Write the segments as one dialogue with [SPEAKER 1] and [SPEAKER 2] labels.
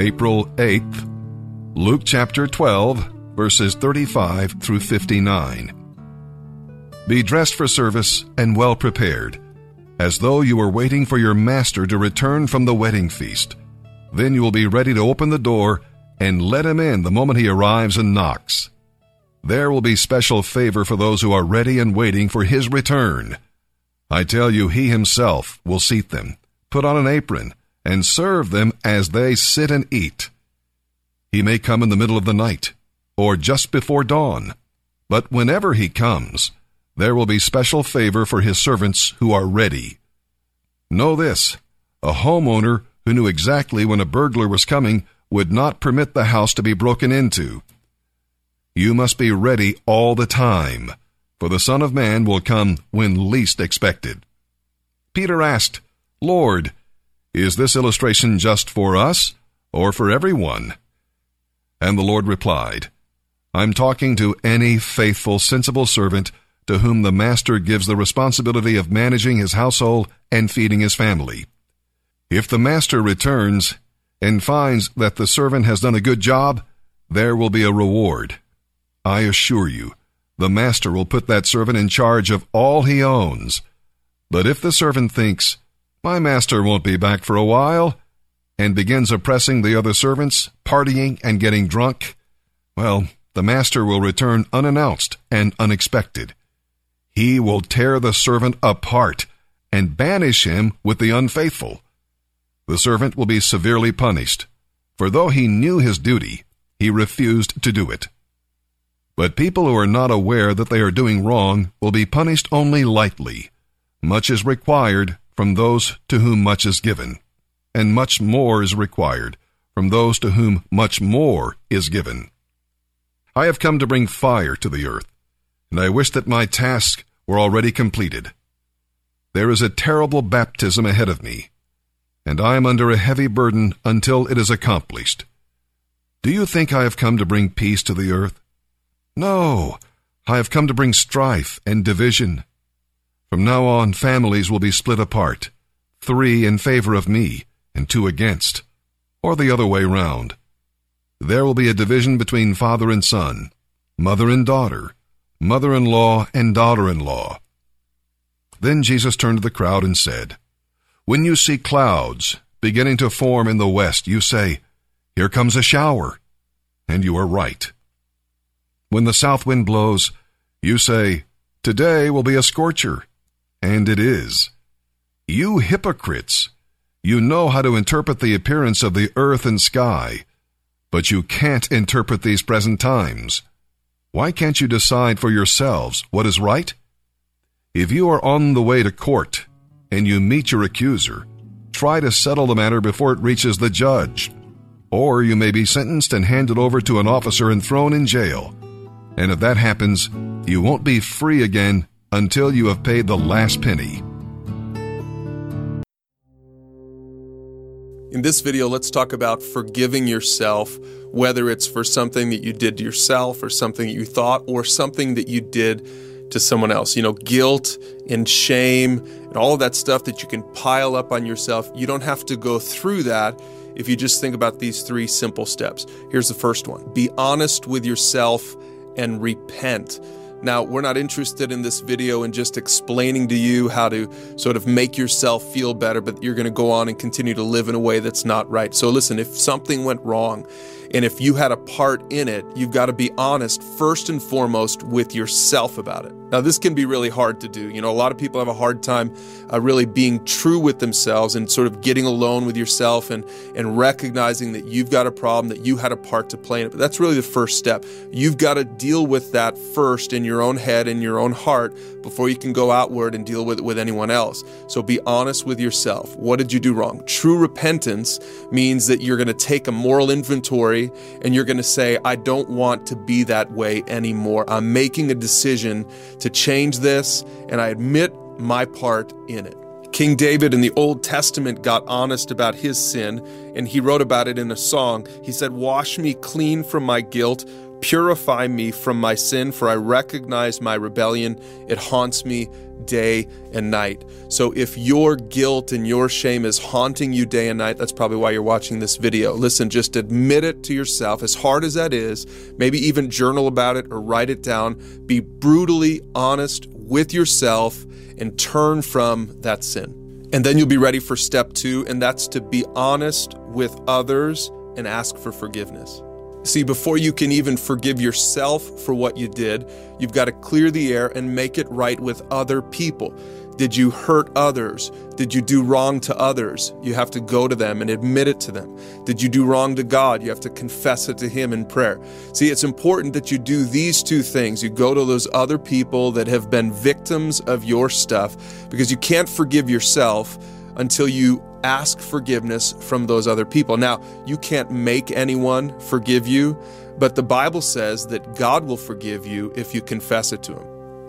[SPEAKER 1] April 8th, Luke chapter 12, verses 35 through 59. Be dressed for service and well prepared, as though you were waiting for your master to return from the wedding feast. Then you will be ready to open the door and let him in the moment he arrives and knocks. There will be special favor for those who are ready and waiting for his return. I tell you, he himself will seat them. Put on an apron and serve them as they sit and eat. He may come in the middle of the night, or just before dawn, but whenever he comes, there will be special favor for his servants who are ready. Know this a homeowner who knew exactly when a burglar was coming would not permit the house to be broken into. You must be ready all the time, for the Son of Man will come when least expected. Peter asked, Lord, is this illustration just for us or for everyone? And the Lord replied, I'm talking to any faithful, sensible servant to whom the master gives the responsibility of managing his household and feeding his family. If the master returns and finds that the servant has done a good job, there will be a reward. I assure you, the master will put that servant in charge of all he owns. But if the servant thinks, my master won't be back for a while, and begins oppressing the other servants, partying, and getting drunk, well, the master will return unannounced and unexpected. He will tear the servant apart and banish him with the unfaithful. The servant will be severely punished, for though he knew his duty, he refused to do it. But people who are not aware that they are doing wrong will be punished only lightly. Much is required from those to whom much is given, and much more is required from those to whom much more is given. I have come to bring fire to the earth, and I wish that my task were already completed. There is a terrible baptism ahead of me, and I am under a heavy burden until it is accomplished. Do you think I have come to bring peace to the earth? No, I have come to bring strife and division. From now on, families will be split apart three in favor of me and two against, or the other way round. There will be a division between father and son, mother and daughter, mother in law and daughter in law. Then Jesus turned to the crowd and said, When you see clouds beginning to form in the west, you say, Here comes a shower, and you are right. When the south wind blows, you say, Today will be a scorcher and it is. You hypocrites! You know how to interpret the appearance of the earth and sky, but you can't interpret these present times. Why can't you decide for yourselves what is right? If you are on the way to court and you meet your accuser, try to settle the matter before it reaches the judge, or you may be sentenced and handed over to an officer and thrown in jail. And if that happens, you won't be free again until you have paid the last penny.
[SPEAKER 2] In this video, let's talk about forgiving yourself, whether it's for something that you did to yourself or something that you thought or something that you did to someone else. You know, guilt and shame and all of that stuff that you can pile up on yourself. You don't have to go through that if you just think about these three simple steps. Here's the first one be honest with yourself and repent. Now, we're not interested in this video and just explaining to you how to sort of make yourself feel better, but you're going to go on and continue to live in a way that's not right. So, listen, if something went wrong, and if you had a part in it, you've got to be honest first and foremost with yourself about it. Now, this can be really hard to do. You know, a lot of people have a hard time uh, really being true with themselves and sort of getting alone with yourself and, and recognizing that you've got a problem, that you had a part to play in it. But that's really the first step. You've got to deal with that first in your own head, in your own heart, before you can go outward and deal with it with anyone else. So be honest with yourself. What did you do wrong? True repentance means that you're going to take a moral inventory and you're going to say, I don't want to be that way anymore. I'm making a decision to change this and I admit my part in it. King David in the Old Testament got honest about his sin and he wrote about it in a song. He said, Wash me clean from my guilt, Purify me from my sin, for I recognize my rebellion. It haunts me day and night. So, if your guilt and your shame is haunting you day and night, that's probably why you're watching this video. Listen, just admit it to yourself, as hard as that is. Maybe even journal about it or write it down. Be brutally honest with yourself and turn from that sin. And then you'll be ready for step two, and that's to be honest with others and ask for forgiveness. See, before you can even forgive yourself for what you did, you've got to clear the air and make it right with other people. Did you hurt others? Did you do wrong to others? You have to go to them and admit it to them. Did you do wrong to God? You have to confess it to Him in prayer. See, it's important that you do these two things. You go to those other people that have been victims of your stuff because you can't forgive yourself until you ask forgiveness from those other people. Now, you can't make anyone forgive you, but the Bible says that God will forgive you if you confess it to Him.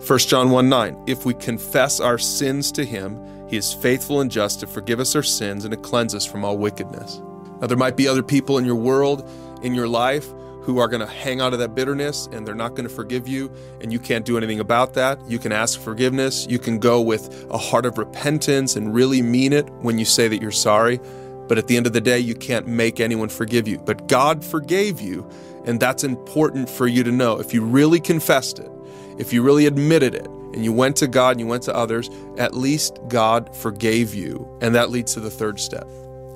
[SPEAKER 2] 1 John 1 9, if we confess our sins to Him, He is faithful and just to forgive us our sins and to cleanse us from all wickedness. Now, there might be other people in your world, in your life, who are going to hang on to that bitterness and they're not going to forgive you, and you can't do anything about that. You can ask forgiveness. You can go with a heart of repentance and really mean it when you say that you're sorry. But at the end of the day, you can't make anyone forgive you. But God forgave you, and that's important for you to know. If you really confessed it, if you really admitted it, and you went to God and you went to others, at least God forgave you. And that leads to the third step.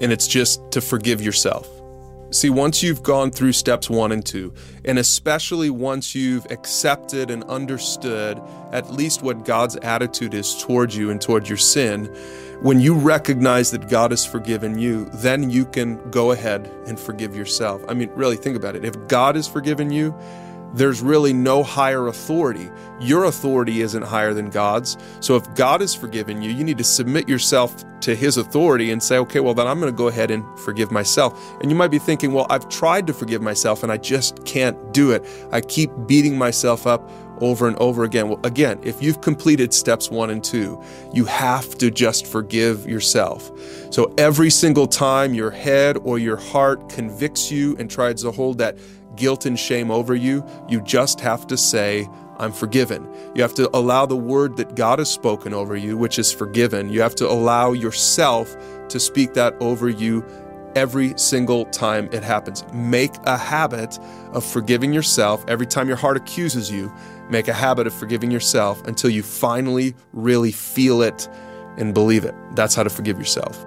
[SPEAKER 2] And it's just to forgive yourself. See, once you've gone through steps one and two, and especially once you've accepted and understood at least what God's attitude is toward you and toward your sin, when you recognize that God has forgiven you, then you can go ahead and forgive yourself. I mean, really think about it. If God has forgiven you, there's really no higher authority. Your authority isn't higher than God's. So if God has forgiven you, you need to submit yourself to his authority and say, okay, well, then I'm going to go ahead and forgive myself. And you might be thinking, well, I've tried to forgive myself and I just can't do it. I keep beating myself up over and over again. Well, again, if you've completed steps one and two, you have to just forgive yourself. So every single time your head or your heart convicts you and tries to hold that guilt and shame over you. You just have to say, I'm forgiven. You have to allow the word that God has spoken over you, which is forgiven. You have to allow yourself to speak that over you every single time it happens. Make a habit of forgiving yourself every time your heart accuses you. Make a habit of forgiving yourself until you finally really feel it and believe it. That's how to forgive yourself.